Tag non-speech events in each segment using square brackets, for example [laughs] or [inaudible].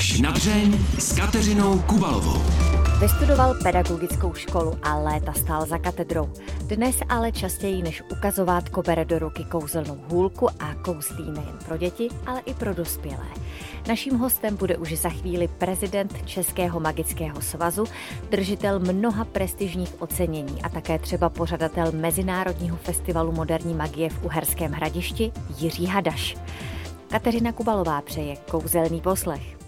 Až na dřeň s Kateřinou Kubalovou. Vystudoval pedagogickou školu a léta stál za katedrou. Dnes ale častěji než ukazovátko bere do ruky kouzelnou hůlku a kouzlí nejen pro děti, ale i pro dospělé. Naším hostem bude už za chvíli prezident Českého magického svazu, držitel mnoha prestižních ocenění a také třeba pořadatel Mezinárodního festivalu moderní magie v Uherském hradišti Jiří Hadaš. Kateřina Kubalová přeje kouzelný poslech.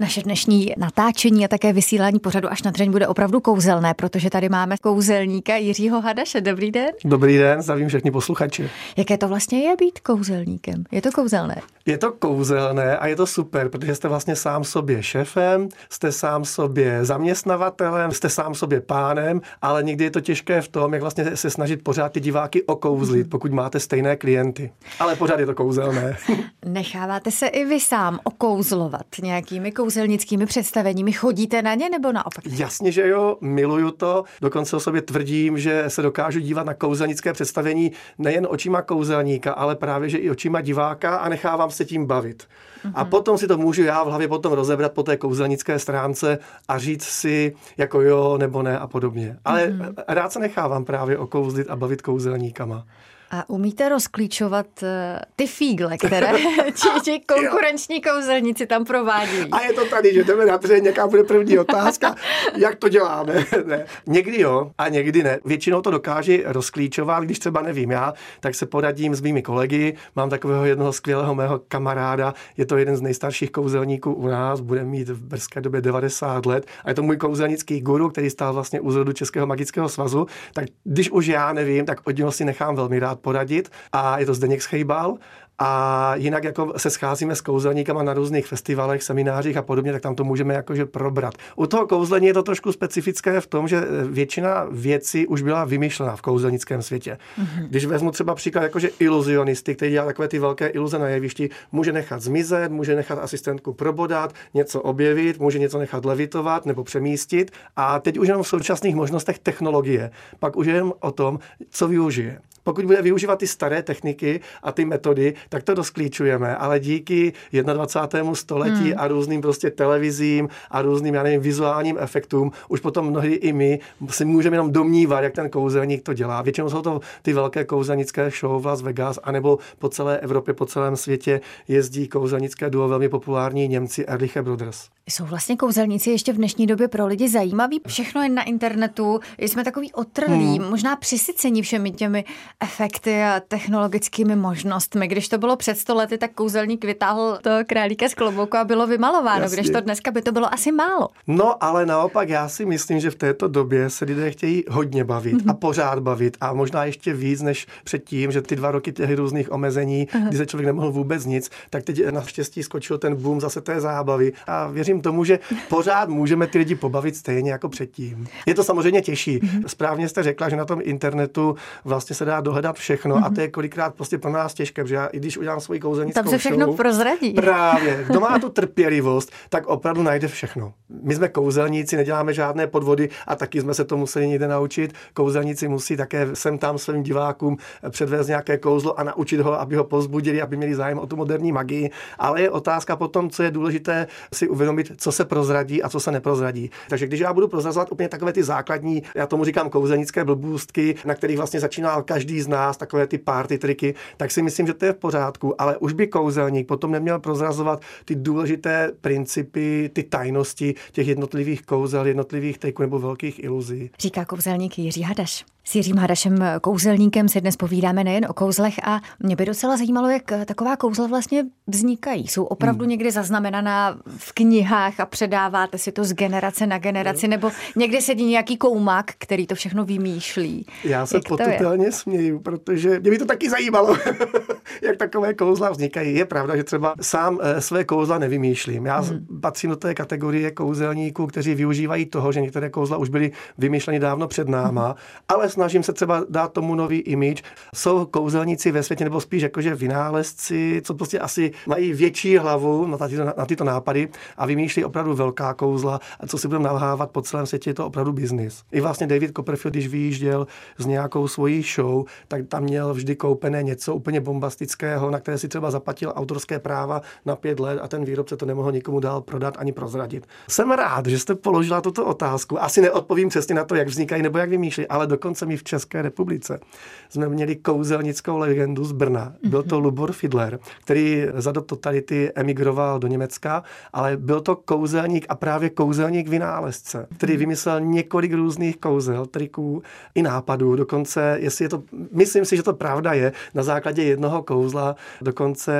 Naše dnešní natáčení a také vysílání pořadu až na dřeň bude opravdu kouzelné, protože tady máme kouzelníka Jiřího Hadaše. Dobrý den. Dobrý den, zdravím všechny posluchači. Jaké to vlastně je být kouzelníkem? Je to kouzelné? Je to kouzelné a je to super, protože jste vlastně sám sobě šefem, jste sám sobě zaměstnavatelem, jste sám sobě pánem, ale někdy je to těžké v tom, jak vlastně se snažit pořád ty diváky okouzlit, mhm. pokud máte stejné klienty. Ale pořád je to kouzelné. [laughs] Necháváte se i vy sám okouzlovat nějakými kouzelníky? Kouzelnickými představeními. Chodíte na ně nebo naopak? Jasně, že jo, miluju to. Dokonce o sobě tvrdím, že se dokážu dívat na kouzelnické představení nejen očima kouzelníka, ale právě, že i očima diváka a nechávám se tím bavit. Mm-hmm. A potom si to můžu já v hlavě potom rozebrat po té kouzelnické stránce a říct si jako jo nebo ne a podobně. Ale mm-hmm. rád se nechávám právě okouzlit a bavit kouzelníkama. A umíte rozklíčovat uh, ty fígle, které [laughs] ti, ti konkurenční kouzelníci tam provádí? A je to tady, že jdeme na dře, nějaká bude první otázka, [laughs] jak to děláme. [laughs] ne. Někdy jo a někdy ne. Většinou to dokáže rozklíčovat, když třeba nevím já, tak se poradím s mými kolegy. Mám takového jednoho skvělého mého kamaráda, je to jeden z nejstarších kouzelníků u nás, bude mít v brzké době 90 let a je to můj kouzelnický guru, který stál vlastně u zrodu Českého magického svazu. Tak když už já nevím, tak od něho si nechám velmi rád poradit. A je to Zdeněk Schejbal a jinak jako se scházíme s kouzelníkama na různých festivalech, seminářích a podobně, tak tam to můžeme jakože probrat. U toho kouzlení je to trošku specifické v tom, že většina věcí už byla vymyšlena v kouzelnickém světě. Mm-hmm. Když vezmu třeba příklad jakože iluzionisty, který dělá takové ty velké iluze na jevišti, může nechat zmizet, může nechat asistentku probodat, něco objevit, může něco nechat levitovat nebo přemístit. A teď už jenom v současných možnostech technologie. Pak už jenom o tom, co využije. Pokud bude využívat ty staré techniky a ty metody, tak to rozklíčujeme, ale díky 21. století hmm. a různým prostě televizím a různým, já nevím, vizuálním efektům, už potom mnohdy i my si můžeme jenom domnívat, jak ten kouzelník to dělá. Většinou jsou to ty velké kouzelnické show v Las Vegas, anebo po celé Evropě, po celém světě jezdí kouzelnické duo velmi populární Němci Erliche Brothers. Jsou vlastně kouzelníci ještě v dnešní době pro lidi zajímaví. Všechno je na internetu, jsme takový otrlí, hmm. možná přisycení všemi těmi efekty a technologickými možnostmi. Když to bylo před sto lety, tak kouzelník vytáhl to králíka z klobouku a bylo vymalováno, Jasně. když to dneska by to bylo asi málo. No, ale naopak já si myslím, že v této době se lidé chtějí hodně bavit mm-hmm. a pořád bavit a možná ještě víc než předtím, že ty dva roky těch různých omezení, uh-huh. kdy se člověk nemohl vůbec nic, tak teď naštěstí skočil ten boom zase té zábavy a věřím tomu, že pořád můžeme ty lidi pobavit stejně jako předtím. Je to samozřejmě těžší. Mm-hmm. Správně jste řekla, že na tom internetu vlastně se dá dohledat všechno mm-hmm. a to je kolikrát prostě pro nás těžké, protože já i když udělám svoji kouzelnickou Tam se všechno show, prozradí. Právě. Kdo má tu trpělivost, tak opravdu najde všechno. My jsme kouzelníci, neděláme žádné podvody a taky jsme se to museli někde naučit. Kouzelníci musí také sem tam svým divákům předvést nějaké kouzlo a naučit ho, aby ho pozbudili, aby měli zájem o tu moderní magii. Ale je otázka potom, co je důležité si uvědomit, co se prozradí a co se neprozradí. Takže když já budu prozrazovat úplně takové ty základní, já tomu říkám kouzelnické blbůstky, na kterých vlastně začínal každý z nás, takové ty party triky, tak si myslím, že to je v pořádku, ale už by kouzelník potom neměl prozrazovat ty důležité principy, ty tajnosti těch jednotlivých kouzel, jednotlivých triků nebo velkých iluzí. Říká kouzelník Jiří Hadaš. S Jiřím Hadašem kouzelníkem se dnes povídáme nejen o kouzlech a mě by docela zajímalo, jak taková kouzla vlastně vznikají. Jsou opravdu hmm. někdy zaznamenaná v knihách a předáváte si to z generace na generaci, hmm. nebo někde sedí nějaký koumák, který to všechno vymýšlí. Já se potutelně směju, protože mě by to taky zajímalo, [laughs] jak takové kouzla vznikají. Je pravda, že třeba sám eh, své kouzla nevymýšlím. Já hmm. patřím do té kategorie kouzelníků, kteří využívají toho, že některé kouzla už byly vymýšleny dávno před náma, hmm. ale snažím se třeba dát tomu nový image. Jsou kouzelníci ve světě, nebo spíš jakože vynálezci, co prostě asi mají větší hlavu na, tyto, na tyto nápady a vymýšlí opravdu velká kouzla. A co si budeme nalhávat po celém světě, je to opravdu biznis. I vlastně David Copperfield, když vyjížděl s nějakou svojí show, tak tam měl vždy koupené něco úplně bombastického, na které si třeba zaplatil autorské práva na pět let a ten výrobce to nemohl nikomu dál prodat ani prozradit. Jsem rád, že jste položila tuto otázku. Asi neodpovím přesně na to, jak vznikají nebo jak vymýšlí, ale dokonce mi v České republice jsme měli kouzelnickou legendu z Brna. Byl to Lubor Fidler, který za do totality emigroval do Německa, ale byl to kouzelník a právě kouzelník vynálezce, který vymyslel několik různých kouzel, triků i nápadů. Dokonce, jestli je to, myslím si, že to pravda je, na základě jednoho kouzla dokonce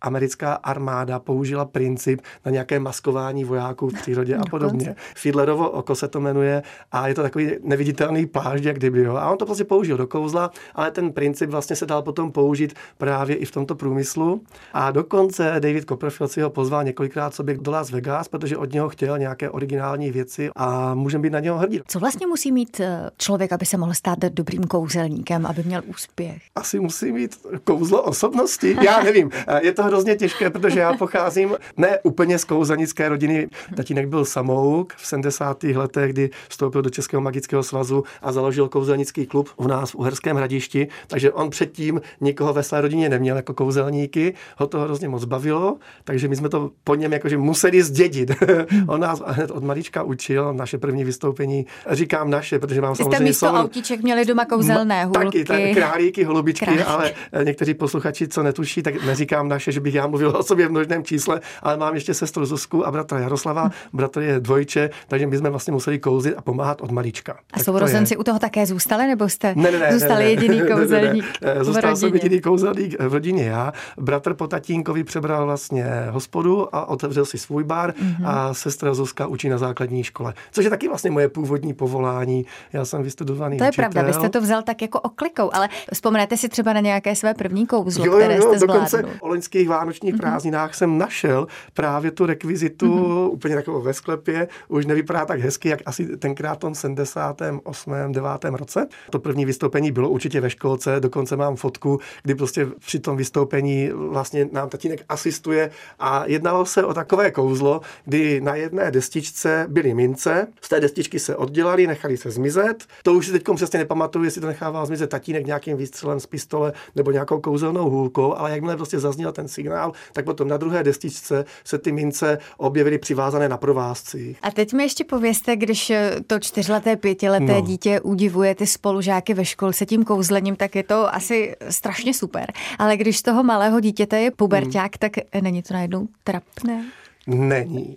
americká armáda použila princip na nějaké maskování vojáků v přírodě a podobně. Fiedlerovo oko se to jmenuje a je to takový neviditelný plášť, jak kdyby. Jo. A on to prostě použil do kouzla, ale ten princip vlastně se dal potom použít právě i v tomto průmyslu. A dokonce David Copperfield si ho pozval několikrát sobě do Las Vegas, protože od něho chtěl nějaké originální věci a můžeme být na něho hrdí. Co vlastně musí mít eh, člověk, aby se mohl stát dobrým kouzelníkem, aby měl úspěch? Asi musí mít kouzlo osobnosti. Já nevím. Je to hrozně těžké, protože já pocházím ne úplně z kouzelnické rodiny. Tatínek byl samouk v 70. letech, kdy vstoupil do Českého magického svazu a založil kouzelnický klub u nás v Uherském hradišti, takže on předtím nikoho ve své rodině neměl jako kouzelníky, ho to hrozně moc bavilo, takže my jsme to po něm jakože museli zdědit. [laughs] on nás hned od malička učil, naše první vystoupení, říkám naše, protože mám Jste samozřejmě místo soul... autíček měli doma kouzelné hůlky. Taky, tak, králíky, holubičky, Králíky. ale eh, někteří posluchači, co netuší, tak neříkám naše, že bych já mluvil o sobě v množném čísle, ale mám ještě sestru Zuzku a bratra Jaroslava. Bratr je dvojče, takže my jsme vlastně museli kouzit a pomáhat od malička. A Tak sourozenci u toho také zůstali, nebo jste Ne, ne, ne, zůstali ne, ne, jediný [laughs] ne, ne, ne, kouzelník ne. v Zůstal jsem jediný kouzelník v rodině já. Bratr po tatínkovi přebral vlastně hospodu a otevřel si svůj bar Mhm. a sestra Zuzka učí na základní škole. Což je taky vlastně moje původní povolání. Já jsem vystudovaný To je učitel. pravda, vy jste to vzal tak jako oklikou, ale vzpomenete si třeba na nějaké své první kouzlo, Jo, jo, které jo, jste dokonce zvládnul. o loňských vánočních Mhm. prázdninách jsem našel právě tu rekvizitu úplně takovou ve sklepě. Už nevypadá tak hezky, jak asi tenkrát v tom 78. 9. roce. To první vystoupení bylo určitě ve školce, dokonce mám fotku, kdy prostě při tom vystoupení vlastně nám tatínek asistuje a jednalo se o takové kouzlo, kdy na jedné destičce byly mince, z té destičky se oddělali, nechali se zmizet. To už si teď přesně nepamatuju, jestli to nechával zmizet tatínek nějakým výstřelem z pistole nebo nějakou kouzelnou hůlkou, ale jakmile prostě zazněl ten signál, tak potom na druhé destičce se ty mince objevily přivázané na provázcích. A teď mi ještě povězte, když to čtyřleté, pětileté No. dítě udivuje ty spolužáky ve školce tím kouzlením, tak je to asi strašně super. Ale když toho malého dítěte je puberták, Hmm. tak není to najednou trapné? Není.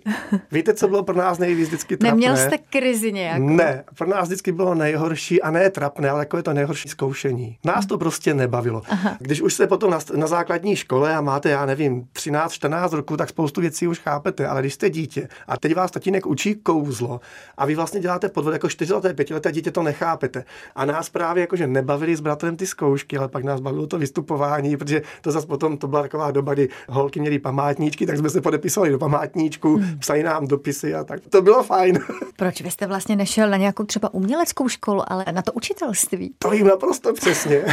Víte, co bylo pro nás nejvíc vždycky trapné? Neměl jste krizi nějakou? Ne, pro nás vždycky bylo nejhorší, a ne trapné, ale jako je to nejhorší zkoušení. Nás to prostě nebavilo. Aha. Když už jste potom na, na základní škole a máte, já nevím, 13-14 roku, tak spoustu věcí už chápete, ale když jste dítě a teď vás tatínek učí kouzlo a vy vlastně děláte podvod jako 4leté, 5leté dítě, to nechápete. A nás právě jakože nebavili s bratrem ty zkoušky, ale pak nás bavilo to vystupování, protože to zase potom to byla taková doba, kdy holky měly památníčky, tak jsme se podepisovali do památníčku, psali nám dopisy a tak. To bylo fajn. Proč vy jste vlastně nešel na nějakou třeba uměleckou školu, ale na to učitelství? To vím naprosto přesně. [laughs]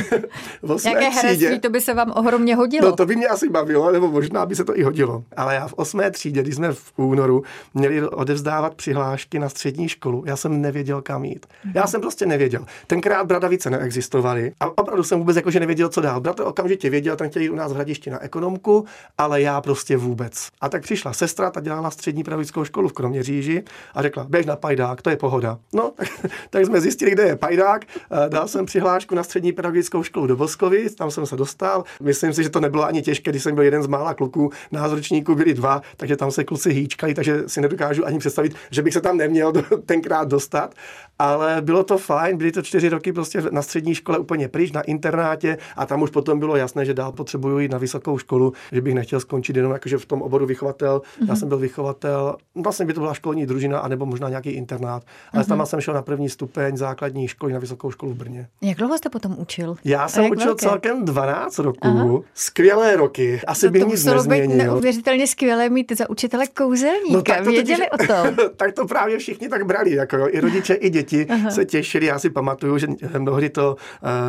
Jaké herectví, to by se vám ohromně hodilo. No to by mě asi bavilo, nebo možná by se to i hodilo. Ale já v osmé třídě, když jsme v únoru měli odevzdávat přihlášky na střední školu, já jsem nevěděl, kam jít. Já jsem prostě nevěděl. Tenkrát bradavice neexistovaly a opravdu jsem vůbec jakože nevěděl, co dál. Bratr okamžitě věděl, ten chtěl jít u nás v hradišti na ekonomku, ale já prostě vůbec. A tak přišla sestra, ta dělala střední pedagogickou školu v Kroměříži a řekla, běž na pajdák, to je pohoda. No, [laughs] tak, tak jsme zjistili, kde je pajdák. Eh, Dal jsem přihlášku na střední pedagogickou školu do Boskovic, tam jsem se dostal. Myslím si, že to nebylo ani těžké, když jsem byl jeden z mála kluků, nás byli dva, takže tam se kluci hýčkali, takže si nedokážu ani představit, že bych se tam neměl tenkrát dostat. Ale bylo to fajn, byly to čtyři roky prostě na střední škole úplně pryč, na internátě a tam už potom bylo jasné, že dál potřebuju jít na vysokou školu, že bych nechtěl skončit jenom jakože v tom oboru vychovatel Já jsem byl vychovatel, vlastně by to byla školní družina, anebo možná nějaký internát. Ale tam jsem šel na první stupeň základní školy na vysokou školu v Brně. Jak dlouho jste potom učil? Já jsem učil velké? celkem 12 roků. Aha. Skvělé roky. Asi no, bych nic nezměnil. Být neuvěřitelně skvělé mít za učitele kouzelníka. No, tak to Věděli totiž, o tom. [laughs] tak to právě všichni tak brali. Jako jo. I rodiče, i děti Aha. se těšili. Já si pamatuju, že mnohdy to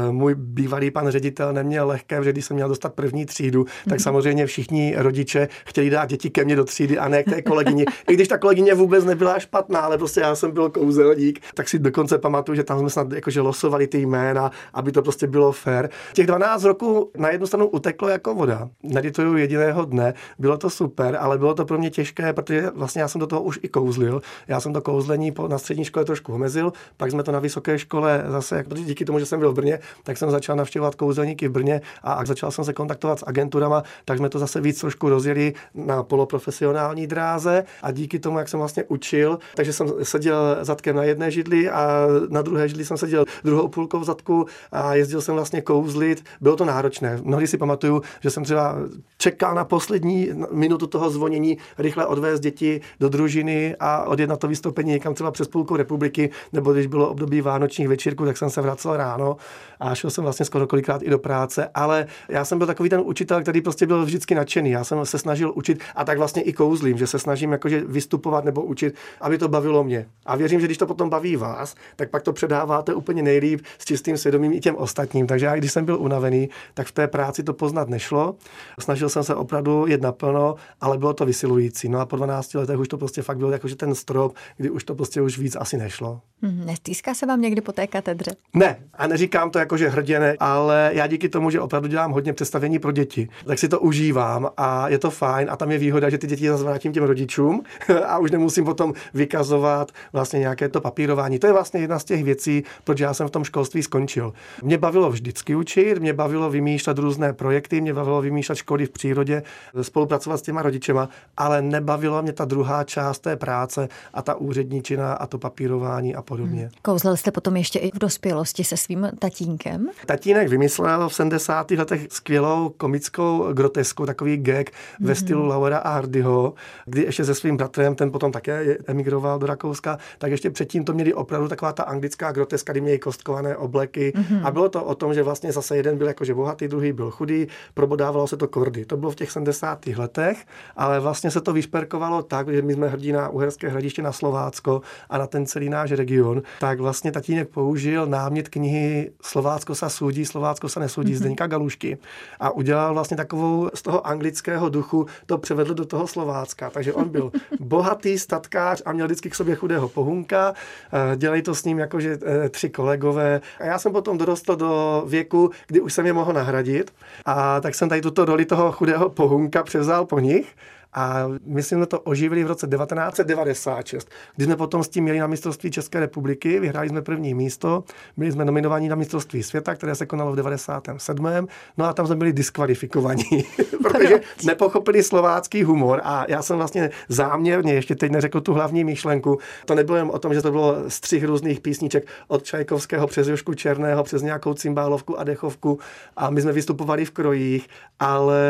uh, můj bývalý pan ředitel neměl lehké, že když jsem měl dostat první třídu, tak mm-hmm. samozřejmě všichni rodiče chtěli dát děti ke mně do třídy a ne k té kolegyni. [laughs] I když ta kolegyně vůbec nebyla špatná, ale prostě já jsem byl kouzelník, tak si dokonce pamatuju, že tam jsme snad jakože losovali ty jména, aby to prostě bylo fair. Těch 12 roků na jednu stranu uteklo jako voda. Nedituju jediného dne, bylo to super, ale bylo to pro mě těžké, protože vlastně já jsem do toho už i kouzlil. Já jsem to kouzlení na střední škole trošku omezil, pak jsme to na vysoké škole zase, díky tomu, že jsem byl v Brně, tak jsem začal navštěvovat kouzelníky v Brně a začal jsem se kontaktovat s agenturama, tak jsme to zase víc trošku rozjeli na poloprofesionální dráze a díky tomu, jak jsem vlastně učil, takže jsem seděl zadkem na jedné židli a na druhé židli jsem seděl druhou půlkou zadku a jezdil jsem vlastně kouzlit. Bylo to náročné. Mnohdy si pamatuju, že jsem třeba čekal na poslední minutu toho zvonění, rychle odvést děti do družiny a odjet na to vystoupení někam třeba přes půlku republiky, nebo když bylo období vánočních večírků, tak jsem se vracel ráno a šel jsem vlastně skoro kolikrát i do práce, ale já jsem byl takový ten učitel, který prostě byl vždycky nadšený. Já jsem se snažil učit a tak vlastně i kouzlím, že se snažím jakože vystupovat nebo učit, aby to bavilo mě. A věřím, že když to potom baví vás, tak pak to předáváte úplně nejlíp s čistým svědomím i těm ostatním. Takže já, když jsem byl unavený, tak v té práci to poznat nešlo. Snažil jsem se opravdu jet naplno, ale bylo to vysilující. No a po 12 letech už to prostě fakt bylo jakože ten strop, kdy už to prostě už víc asi nešlo. Hmm, nestýská se vám někdy po té katedře? Ne, a neříkám to jakože hrděne, ale já díky tomu, že opravdu dělám hodně představení pro děti, tak si to užívám a je to fajn a tam je výhoda, že ty děti zase vrátím těm rodičům [laughs] a už nemusím potom vykazovat vlastně nějaké to papírování. To je vlastně jedna z těch věcí, proč já jsem v tom školství skončil. Mě bavilo vždycky učit, mě bavilo vymýšlet různé projekty, mě bavilo vymýšlet školy v přírodě, spolupracovat s těma rodičema, ale nebavilo mě ta druhá část té práce a ta úředničina a to papírování a podobně. Hmm. Kouzlil jste potom ještě i v dospělosti se svým tatínkem? Tatínek vymyslel v 70. letech skvělou komickou grotesku, takový gag hmm. ve stylu Laura a Hardyho, kdy ještě se svým bratrem, ten potom také emigroval do Rakouska, tak ještě předtím to měli opravdu taková ta anglická groteska, kdy měli kostkované obleky mm-hmm. a bylo to o tom, že vlastně zase jeden byl jakože bohatý, druhý byl chudý, probodávalo se to kordy. To bylo v těch 70. letech, ale vlastně se to vyšperkovalo tak, že my jsme hrdí na Uherské hradiště na Slovácko a na ten celý náš region, tak vlastně tatínek použil námět knihy Slovácko sa soudí, Slovácko se nesudí mm-hmm. Zdeňka Galušky a udělal vlastně takovou z toho anglického duchu, to převedl do toho Slovácka. Takže on byl [laughs] bohatý statkář a měl vždycky k sobě chudého pohunka. Eh, dělají to s ním jakože eh, tři kolegové. A já jsem potom dorostl do věku, kdy už jsem je mohl nahradit. A tak jsem tady tuto roli toho chudého pohunka převzal po nich. A myslím, že to oživili v roce 1996, kdy jsme potom s tím měli na mistrovství České republiky, vyhráli jsme první místo, byli jsme nominovaní na mistrovství světa, které se konalo v 97. No a tam jsme byli diskvalifikovaní, [laughs] protože nepochopili slovácký humor a já jsem vlastně záměrně, ještě teď neřekl tu hlavní myšlenku, to nebylo jen o tom, že to bylo střih různých písniček od Čajkovského přes Jošku Černého, přes nějakou cymbálovku a dechovku a my jsme vystupovali v krojích, ale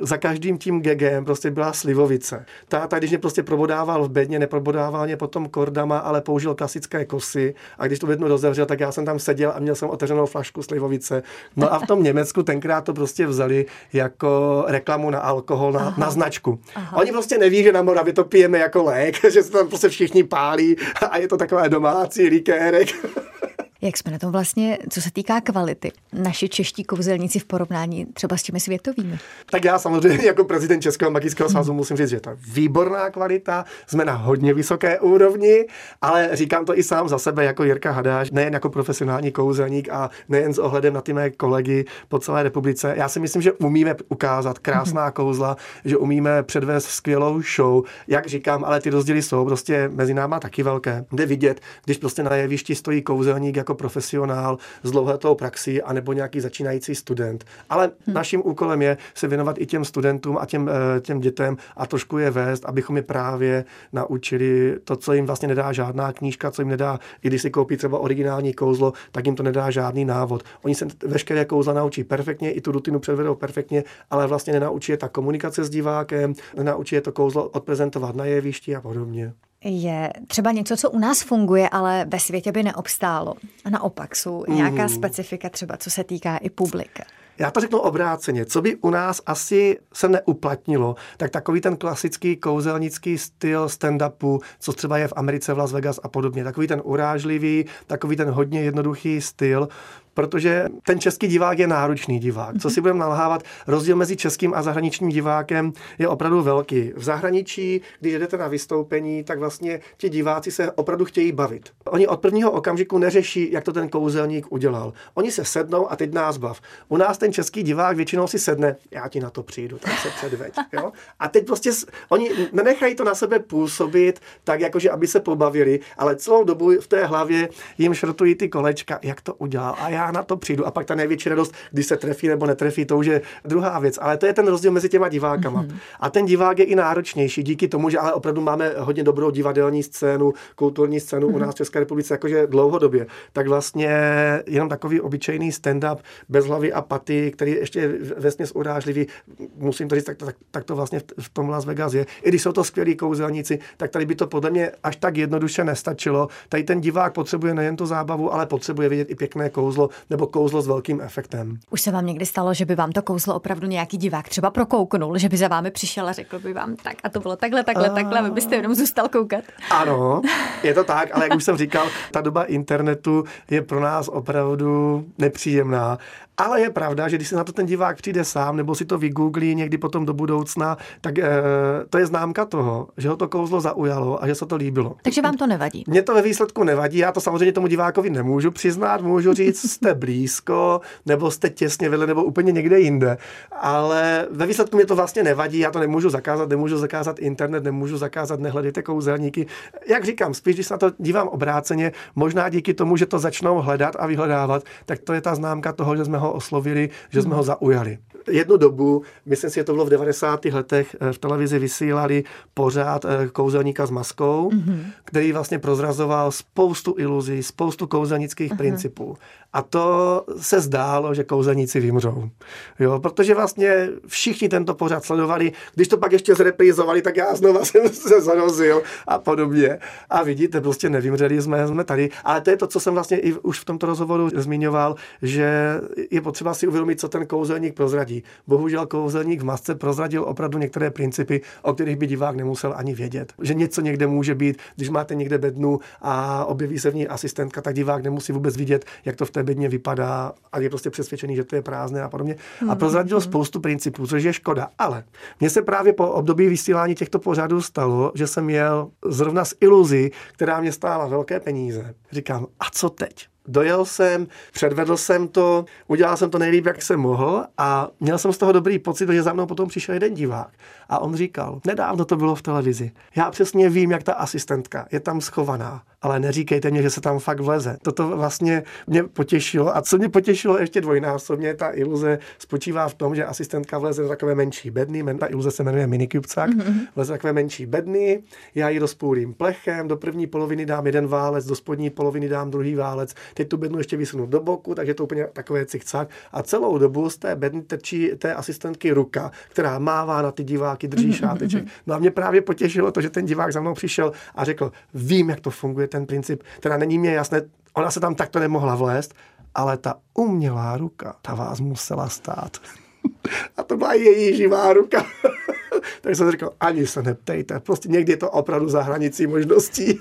za každým tím gegem prostě byla byla slivovice. Táta, když mě prostě probodával v bedně, neprobodával mě potom kordama, ale použil klasické kosy a když to bednu rozevřel, tak já jsem tam seděl a měl jsem otevřenou flašku slivovice. No a v tom Německu tenkrát to prostě vzali jako reklamu na alkohol, na, na značku. Aha. Oni prostě neví, že na Moravě to pijeme jako lék, [laughs] že se tam prostě všichni pálí a je to takové domácí likérek. [laughs] Jak jsme na tom vlastně, co se týká kvality, naši čeští kouzelníci v porovnání třeba s těmi světovými? Tak já samozřejmě jako prezident Českého magického svazu hmm. musím říct, že to je výborná kvalita, jsme na hodně vysoké úrovni, ale říkám to i sám za sebe jako Jirka Hadáš, nejen jako profesionální kouzelník a nejen s ohledem na ty mé kolegy po celé republice. Já si myslím, že umíme ukázat krásná hmm. kouzla, že umíme předvést skvělou show. Jak říkám, ale ty rozdíly jsou prostě mezi náma taky velké. Jde vidět, když prostě na jevišti stojí kouzelník jako jako profesionál z dlouholetou praxí anebo nějaký začínající student. Ale hmm. naším úkolem je se věnovat i těm studentům a těm, eh, těm dětem a trošku je vést, abychom je právě naučili to, co jim vlastně nedá žádná knížka, co jim nedá, i když si koupí třeba originální kouzlo, tak jim to nedá žádný návod. Oni se veškeré kouzla naučí perfektně, i tu rutinu předvedou perfektně, ale vlastně nenaučí je ta komunikace s divákem, nenaučí je to kouzlo odprezentovat na jevišti a podobně je třeba něco, co u nás funguje, ale ve světě by neobstálo. A naopak jsou nějaká mm. specifika třeba, co se týká i publika. Já to řeknu obráceně. Co by u nás asi se neuplatnilo, tak takový ten klasický kouzelnický styl stand-upu, co třeba je v Americe, v Las Vegas a podobně. Takový ten urážlivý, takový ten hodně jednoduchý styl, protože ten český divák je náročný divák. Co si budeme nalhávat, rozdíl mezi českým a zahraničním divákem je opravdu velký. V zahraničí, když jdete na vystoupení, tak vlastně ti diváci se opravdu chtějí bavit. Oni od prvního okamžiku neřeší, jak to ten kouzelník udělal. Oni se sednou a teď nás bav. U nás ten český divák většinou si sedne, já ti na to přijdu, tak se předveď. [laughs] Jo? A teď prostě oni nenechají to na sebe působit, tak jakože aby se pobavili, ale celou dobu v té hlavě jim šrotují ty kolečka, jak to udělal. A já já na to přijdu. A pak ta největší radost, když se trefí nebo netrefí, to už je druhá věc. Ale to je ten rozdíl mezi těma divákama. Mm-hmm. A ten divák je i náročnější díky tomu, že ale opravdu máme hodně dobrou divadelní scénu, kulturní scénu mm-hmm. u mhm. nás v České republice, jakože dlouhodobě. Tak vlastně jenom takový obyčejný stand-up bez hlavy a paty, který ještě vesměs urážlivý, musím to říct, tak, tak, tak to vlastně v tom Las Vegas je. I když jsou to skvělí kouzelníci, tak tady by to podle mě až tak jednoduše nestačilo. Tady ten divák potřebuje nejen tu zábavu, ale potřebuje vidět i pěkné kouzlo nebo kouzlo s velkým efektem. Už se vám někdy stalo, že by vám to kouzlo opravdu nějaký divák třeba prokouknul, že by za vámi přišel a řekl by vám tak a to bylo takhle, takhle, a... takhle, vy byste jenom zůstal koukat. Ano, je to tak, ale jak už jsem říkal, ta doba internetu je pro nás opravdu nepříjemná ale je pravda, že když se na to ten divák přijde sám, nebo si to vygooglí někdy potom do budoucna, tak e, to je známka toho, že ho to kouzlo zaujalo a že se to líbilo. Takže vám to nevadí? Mně to ve výsledku nevadí, já to samozřejmě tomu divákovi nemůžu přiznat, můžu říct, [laughs] jste blízko, nebo jste těsně vedle, nebo úplně někde jinde. Ale ve výsledku mě to vlastně nevadí, já to nemůžu zakázat, nemůžu zakázat internet, nemůžu zakázat, nehledejte kouzelníky. Jak říkám, spíš, když se na to dívám obráceně, možná díky tomu, že to začnou hledat a vyhledávat, tak to je ta známka toho, že jsme ho oslovili, že jsme ho hmm. zaujali. Jednu dobu, myslím si, že to bylo v 90. letech, eh, v televizi vysílali pořád eh, kouzelníka s maskou, mm-hmm. který vlastně prozrazoval spoustu iluzí, spoustu kouzelnických uh-huh. principů. A to se zdálo, že kouzelníci vymřou. Jo, protože vlastně všichni tento pořád sledovali. Když to pak ještě zreprizovali, tak já znova [laughs] jsem se zarozil a podobně. A vidíte, prostě nevymřeli jsme, jsme tady. Ale to je to, co jsem vlastně i už v tomto rozhovoru zmiňoval, že je potřeba si uvědomit, co ten kouzelník prozradí. Bohužel kouzelník v masce prozradil opravdu některé principy, o kterých by divák nemusel ani vědět. Že něco někde může být, když máte někde bednu a objeví se v ní asistentka, tak divák nemusí vůbec vidět, jak to v té bedně vypadá a je prostě přesvědčený, že to je prázdné a podobně. A hmm, prozradil hmm. spoustu principů, což je škoda. Ale mně se právě po období vysílání těchto pořadů stalo, že jsem měl zrovna z iluzí, která mě stála velké peníze. Říkám, a co teď? Dojel jsem, předvedl jsem to, udělal jsem to nejlíp, jak jsem mohl a měl jsem z toho dobrý pocit, že za mnou potom přišel jeden divák a on říkal, nedávno to bylo v televizi, já přesně vím, jak ta asistentka je tam schovaná, ale neříkejte mě, že se tam fakt vleze. Toto vlastně mě potěšilo a co mě potěšilo ještě dvojnásobně, ta iluze spočívá v tom, že asistentka vleze do takové menší bedny, ta iluze se jmenuje minikubcák, mm-hmm. vleze do takové menší bedny, já ji rozpůlím plechem, do první poloviny dám jeden válec, do spodní poloviny dám druhý válec, teď tu bednu ještě vysunu do boku, takže to úplně takové cikcák a celou dobu z té bedny trčí té asistentky ruka, která mává na ty diváky, drží [laughs] šáteček. No a mě právě potěšilo to, že ten divák za mnou přišel a řekl, vím, jak to funguje, ten princip, teda není mě jasné, ona se tam takto nemohla vlézt, ale ta umělá ruka, ta vás musela stát. [laughs] A to byla její živá ruka. [laughs] tak jsem řekl, ani se neptejte, prostě někdy je to opravdu za hranicí možností.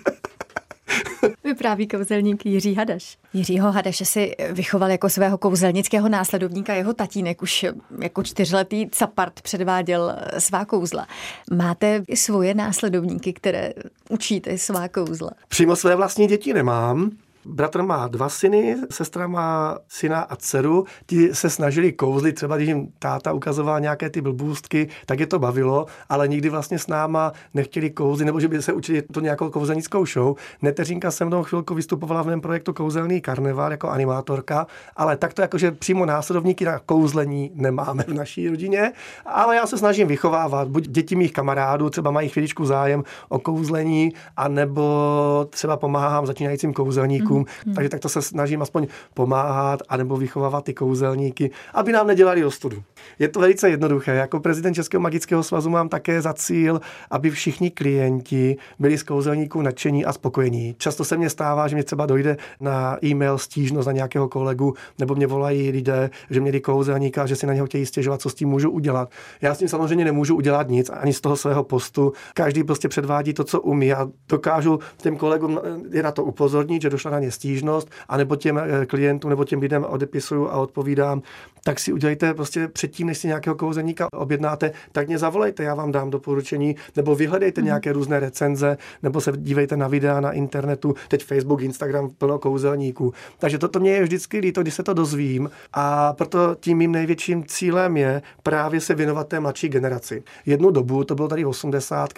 Vypráví kouzelník Jiří Hadaš. Jiřího Hadaše si vychoval jako svého kouzelnického následovníka jeho tatínek. Už jako čtyřletý capart předváděl svá kouzla. Máte i svoje následovníky, které učíte svá kouzla? Přímo své vlastní děti nemám, Bratr má dva syny, sestra má syna a dceru. Ti se snažili kouzlit, třeba když jim táta ukazoval nějaké ty blbůstky, tak je to bavilo, ale nikdy vlastně s náma nechtěli kouzlit, nebo že by se učili to nějakou kouzelnickou show. Neteřinka se mnou chvilku vystupovala v mém projektu Kouzelný karneval jako animátorka, ale takto jakože přímo následovníky na kouzlení nemáme v naší rodině, ale já se snažím vychovávat buď děti mých kamarádů, třeba mají chvíličku zájem o kouzlení, anebo třeba pomáhám začínajícím kouzelníkům, mm, takže takto se snažím aspoň pomáhat, anebo vychovávat ty kouzelníky, aby nám nedělali ostudu. Je to velice jednoduché. Jako prezident Českého magického svazu mám také za cíl, aby všichni klienti byli z kouzelníků nadšení a spokojení. Často se mně stává, že mě třeba dojde na e-mail stížnost na nějakého kolegu, nebo mě volají lidé, že měli kouzelníka, že si na něho chtějí stěžovat, co s tím můžu udělat. Já s tím samozřejmě nemůžu udělat nic, ani z toho svého postu. Každý prostě předvádí to, co umí. A dokážu těm kolegům je na to upozornit, že došla na ně stížnost, anebo těm eh, klientům nebo těm lidem odepisuju a odpovídám, tak si udělejte prostě předtím, než si nějakého kouzelníka objednáte, tak mě zavolejte, já vám dám doporučení, nebo vyhledejte mm. nějaké různé recenze, nebo se dívejte na videa na internetu, teď Facebook, Instagram, plno kouzelníků. Takže toto mě je vždycky líto, když se to dozvím a proto tím mým největším cílem je právě se věnovat té mladší generaci. Jednu dobu, to bylo tady v 80.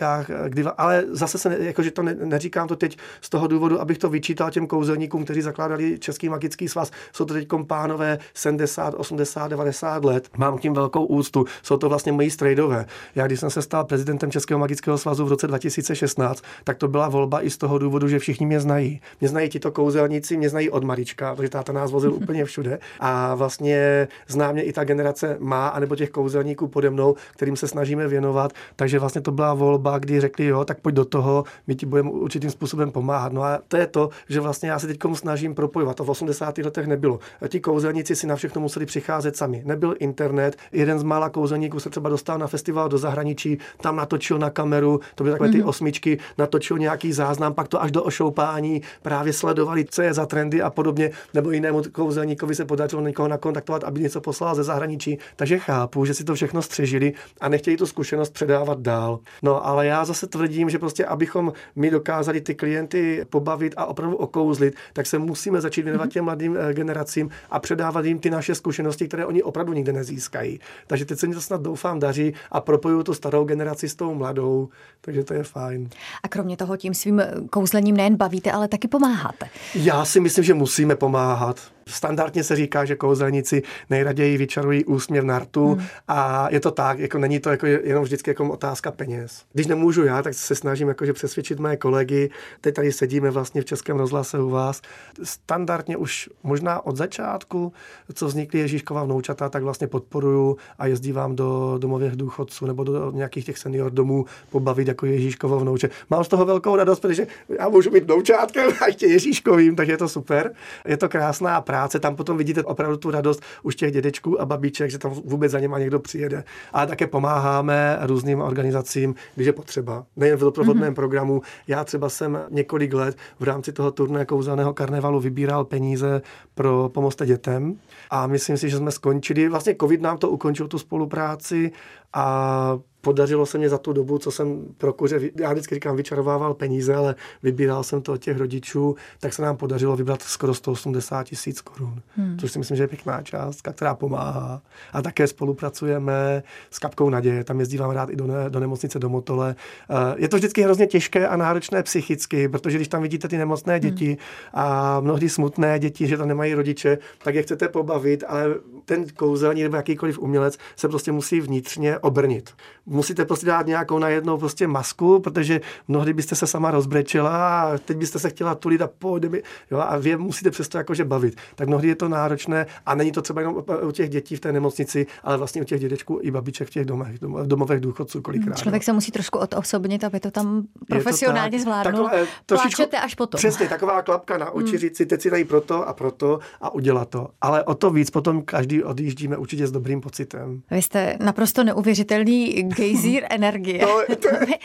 Kdy, ale zase se, jakože to ne, neříkám to teď z toho důvodu, abych to vyčítal těm kouzelníkům, kteří zakládali Český magický svaz. Jsou to teď pánové 70, 80, 90 let. Mám k tím velkou úctu. Jsou to vlastně moji strejdové. Já, když jsem se stal prezidentem Českého magického svazu v roce 2016, tak to byla volba i z toho důvodu, že všichni mě znají. Mě znají tito kouzelníci, mě znají od malička, protože táta nás vozil [laughs] úplně všude. A vlastně zná mě i ta generace má, anebo těch kouzelníků pode mnou, kterým se snažíme věnovat. Takže vlastně to byla volba, kdy řekli, jo, tak pojď do toho, my ti budeme určitým způsobem pomáhat. No a to je to, že vlastně já se teď snažím propojovat. To v 80. letech nebylo. A ti kouzelníci si na všechno museli přicházet sami. Nebyl internet. Jeden z mála kouzelníků se třeba dostal na festival do zahraničí, tam natočil na kameru, to byly takové ty mm-hmm. osmičky, natočil nějaký záznam, pak to až do ošoupání právě sledovali, co je za trendy a podobně, nebo jinému kouzelníkovi se podařilo někoho nakontaktovat, aby něco poslal ze zahraničí. Takže chápu, že si to všechno střežili a nechtějí tu zkušenost předávat dál. No ale já zase tvrdím, že prostě abychom my dokázali ty klienty pobavit a opravdu okouzlit, tak se musíme začít věnovat mhm. těm mladým eh, generacím a předávat jim ty naše zkušenosti, které oni opravdu nikde nezískají. Takže teď se mi to snad doufám daří a propoju tu starou generaci s tou mladou, takže to je fajn. A kromě toho tím svým kouzlením nejen bavíte, ale taky pomáháte. Já si myslím, že musíme pomáhat. Standardně se říká, že kouzelníci nejraději vyčarují úsměv na rtu hmm. a je to tak, jako není to jako jenom vždycky jako otázka peněz. Když nemůžu já, tak se snažím jakože přesvědčit mé kolegy. Teď tady sedíme vlastně v Českém rozhlase u vás. Standardně už možná od začátku, co vznikly Ježíškova vnoučata, tak vlastně podporuju a jezdívám do domových důchodců nebo do nějakých těch senior domů pobavit jako Ježíškovo vnouče. Mám z toho velkou radost, protože já můžu být vnoučátkem a ještě Ježíškovým, takže je to super. Je to krásná práce práce, tam potom vidíte opravdu tu radost už těch dědečků a babiček, že tam vůbec za něma někdo přijede. Ale také pomáháme různým organizacím, když je potřeba. Nejen v doprovodném mm-hmm. programu. Já třeba jsem několik let v rámci toho turné kouzelného karnevalu vybíral peníze pro pomoc dětem a myslím si, že jsme skončili. Vlastně covid nám to ukončil tu spolupráci a podařilo se mě za tu dobu, co jsem pro kuře, já vždycky říkám, vyčarovával peníze, ale vybíral jsem to od těch rodičů, tak se nám podařilo vybrat skoro 180 tisíc korun, hmm. což si myslím, že je pěkná částka, která pomáhá. A také spolupracujeme s Kapkou Naděje, tam jezdívám rád i do, ne, do nemocnice do Motole. Eh, je to vždycky hrozně těžké a náročné psychicky, protože když tam vidíte ty nemocné hmm. děti hmm. a mnohdy smutné děti, že tam nemají rodiče, tak je chcete pobavit, ale ten kouzelní nebo jakýkoliv umělec se prostě musí vnitřně obrnit musíte prostě dát nějakou najednou prostě masku, protože mnohdy byste se sama rozbrečela a teď byste se chtěla tulit a pojď, jo, a vy musíte přesto jakože bavit. Tak mnohdy je to náročné a není to třeba jenom u těch dětí v té nemocnici, ale vlastně u těch dědečků i babiček v těch domech, domovech důchodců kolikrát. Člověk se musí trošku odosobnit, aby to tam profesionálně zvládnul. Pláčete až potom. Přesně, taková klapka na oči, hmm. říct si, teď si dají proto a proto a udělat to. Ale o to víc potom každý odjíždíme určitě s dobrým pocitem. Vy jste naprosto neuvěřitelný gejzír [laughs] energie. To, to, je,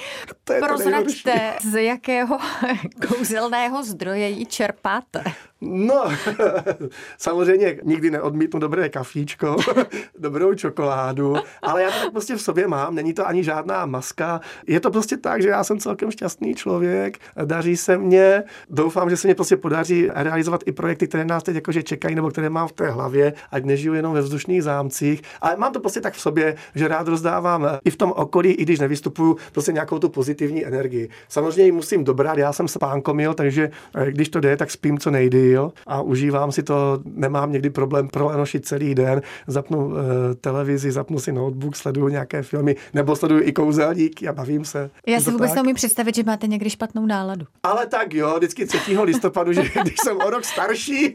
to je Prozraďte, z jakého [laughs] kouzelného zdroje ji čerpáte. No, [laughs] samozřejmě nikdy neodmítnu dobré kafíčko, [laughs] dobrou čokoládu, ale já to tak prostě v sobě mám, není to ani žádná maska. Je to prostě tak, že já jsem celkem šťastný člověk, daří se mě, doufám, že se mě prostě podaří realizovat i projekty, které nás teď jakože čekají nebo které mám v té hlavě, ať nežiju jenom ve vzdušných zámcích, ale mám to prostě tak v sobě, že rád rozdávám i v tom okolí, i když nevystupuju, prostě nějakou tu pozitivní energii. Samozřejmě ji musím dobrat, já jsem spánkomil, takže eh, když to jde, tak spím co nejdýl a užívám si to, nemám někdy problém prolenošit celý den, zapnu uh, televizi, zapnu si notebook, sleduju nějaké filmy, nebo sleduju i kouzelníky a bavím se. Já si vůbec neumím představit, že máte někdy špatnou náladu. Ale tak jo, vždycky 3. listopadu, že [laughs] když jsem o rok starší,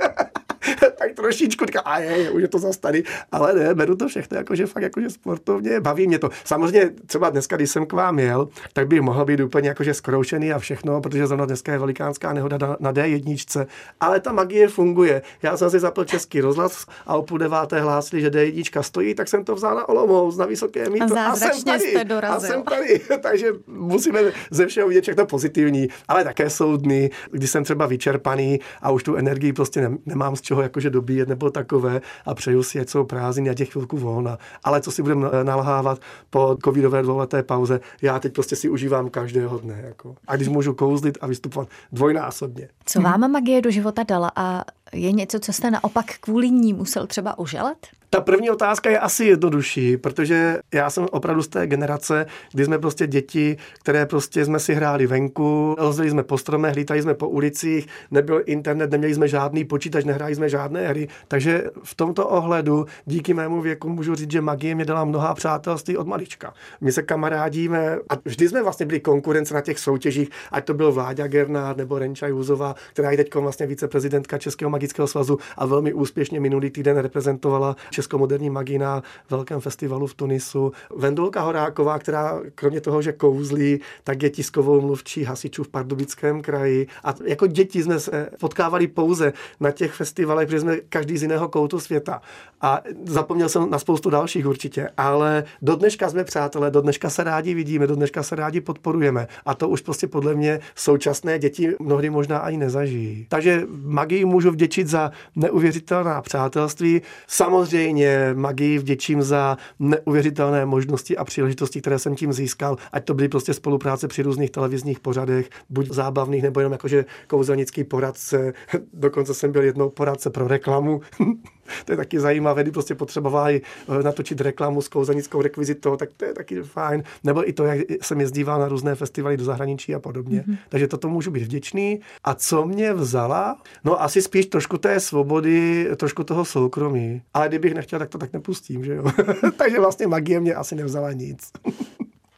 [laughs] tak trošičku říká, a je, už je to zase tady. Ale ne, beru to všechno jakože fakt jakože sportovně, baví mě to. Samozřejmě třeba dneska, když jsem k vám jel, tak bych mohl být úplně jakože skroušený a všechno, protože zrovna dneska je velikánská nehoda na, na D1, ale ta magie funguje. Já jsem si zapl český rozhlas a o půl deváté hlásili, že D1 stojí, tak jsem to vzal na Olomouc, na vysoké místo. A, a jsem tady. A jsem tady. Takže musíme ze všeho vidět všechno pozitivní. Ale také jsou dny, kdy jsem třeba vyčerpaný a už tu energii prostě nemám z čeho jakože dobíjet nebo takové a přeju si, jsou prázdniny a těch chvilku volna. Ale co si budeme nalhávat po covidové dvouleté pauze, já teď prostě si užívám každého dne. Jako. A když můžu kouzlit a vystupovat dvojnásobně. Co vám magie do života dala a je něco, co jste naopak kvůli ní musel třeba uželet? Ta první otázka je asi jednodušší, protože já jsem opravdu z té generace, kdy jsme prostě děti, které prostě jsme si hráli venku, lezli jsme po stromech, lítali jsme po ulicích, nebyl internet, neměli jsme žádný počítač, nehráli jsme žádné hry. Takže v tomto ohledu díky mému věku můžu říct, že magie mě dala mnoha přátelství od malička. My se kamarádíme a vždy jsme vlastně byli konkurence na těch soutěžích, ať to byl Vláďa Gernár nebo Renča Juzová, která je teď vlastně viceprezidentka Českého magického svazu a velmi úspěšně minulý týden reprezentovala českomoderní magii na velkém festivalu v Tunisu. Vendulka Horáková, která kromě toho, že kouzlí, tak je tiskovou mluvčí hasičů v Pardubickém kraji. A jako děti jsme se potkávali pouze na těch festivalech, protože jsme každý z jiného koutu světa. A zapomněl jsem na spoustu dalších určitě, ale do dneška jsme přátelé, do dneška se rádi vidíme, do dneška se rádi podporujeme. A to už prostě podle mě současné děti mnohdy možná ani nezažijí. Takže magii můžu vděčit za neuvěřitelná přátelství. Samozřejmě magii vděčím za neuvěřitelné možnosti a příležitosti, které jsem tím získal, ať to byly prostě spolupráce při různých televizních pořadech, buď zábavných, nebo jenom jakože kouzelnický poradce. [laughs] Dokonce jsem byl jednou poradce pro reklamu. [laughs] to je taky zajímavé, kdy prostě potřebovali eh, natočit reklamu s kouzelnickou rekvizitou, tak to je taky fajn. Nebo i to, jak jsem jezdíval na různé festivaly do zahraničí a podobně. Mm-hmm. Takže toto můžu být vděčný. A co mě vzala? No asi spíš trošku té svobody, trošku toho soukromí. Ale kdybych nechtěl, tak to tak nepustím, že jo. [laughs] Takže vlastně magie mě asi nevzala nic.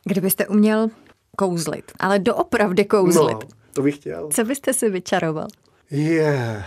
Kdybyste uměl kouzlit, ale doopravdy kouzlit. No, to bych chtěl. Co byste si vyčaroval? Je. Yeah.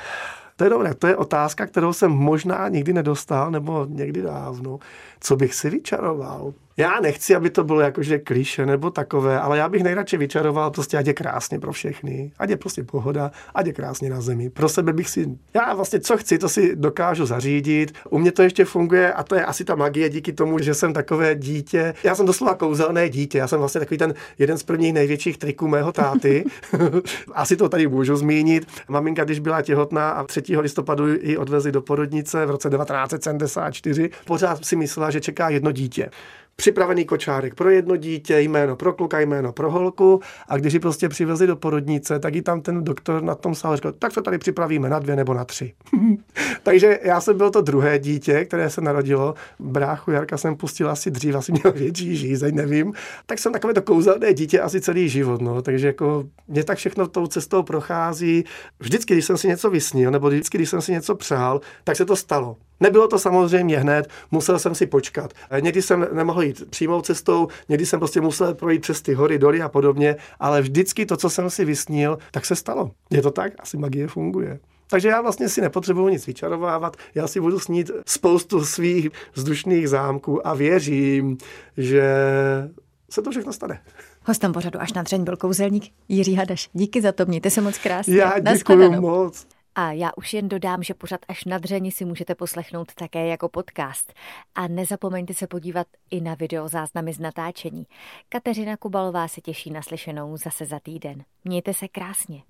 To je dobré, to je otázka, kterou jsem možná nikdy nedostal, nebo někdy dávno. Co bych si vyčaroval? Já nechci, aby to bylo jakože kliše nebo takové, ale já bych nejradši vyčaroval prostě, ať je krásně pro všechny, ať je prostě pohoda, ať je krásně na zemi. Pro sebe bych si, já vlastně co chci, to si dokážu zařídit. U mě to ještě funguje a to je asi ta magie díky tomu, že jsem takové dítě. Já jsem doslova kouzelné dítě, já jsem vlastně takový ten jeden z prvních největších triků mého táty. [laughs] asi to tady můžu zmínit. Maminka, když byla těhotná a 3. listopadu ji odvezli do porodnice v roce 1974, pořád si myslela, že čeká jedno dítě připravený kočárek pro jedno dítě, jméno pro kluka, jméno pro holku a když ji prostě přivezli do porodnice, tak ji tam ten doktor na tom sále říkal, tak se tady připravíme na dvě nebo na tři. [laughs] Takže já jsem byl to druhé dítě, které se narodilo. Bráchu Jarka jsem pustil asi dřív, asi měl větší žízeň, nevím. Tak jsem takové to kouzelné dítě asi celý život. No. Takže jako mě tak všechno tou cestou prochází. Vždycky, když jsem si něco vysnil, nebo vždycky, když jsem si něco přál, tak se to stalo. Nebylo to samozřejmě hned, musel jsem si počkat. Někdy jsem nemohl jít přímou cestou, někdy jsem prostě musel projít přes ty hory, doly a podobně, ale vždycky to, co jsem si vysnil, tak se stalo. Je to tak? Asi magie funguje. Takže já vlastně si nepotřebuji nic vyčarovávat, já si budu snít spoustu svých vzdušných zámků a věřím, že se to všechno stane. Hostem pořadu až na dřeň byl kouzelník Jiří Hadaš. Díky za to, mějte se moc krásně. Já děkuji moc. A já už jen dodám, že pořad až na dřeni si můžete poslechnout také jako podcast. A nezapomeňte se podívat i na video záznamy z natáčení. Kateřina Kubalová se těší na slyšenou zase za týden. Mějte se krásně.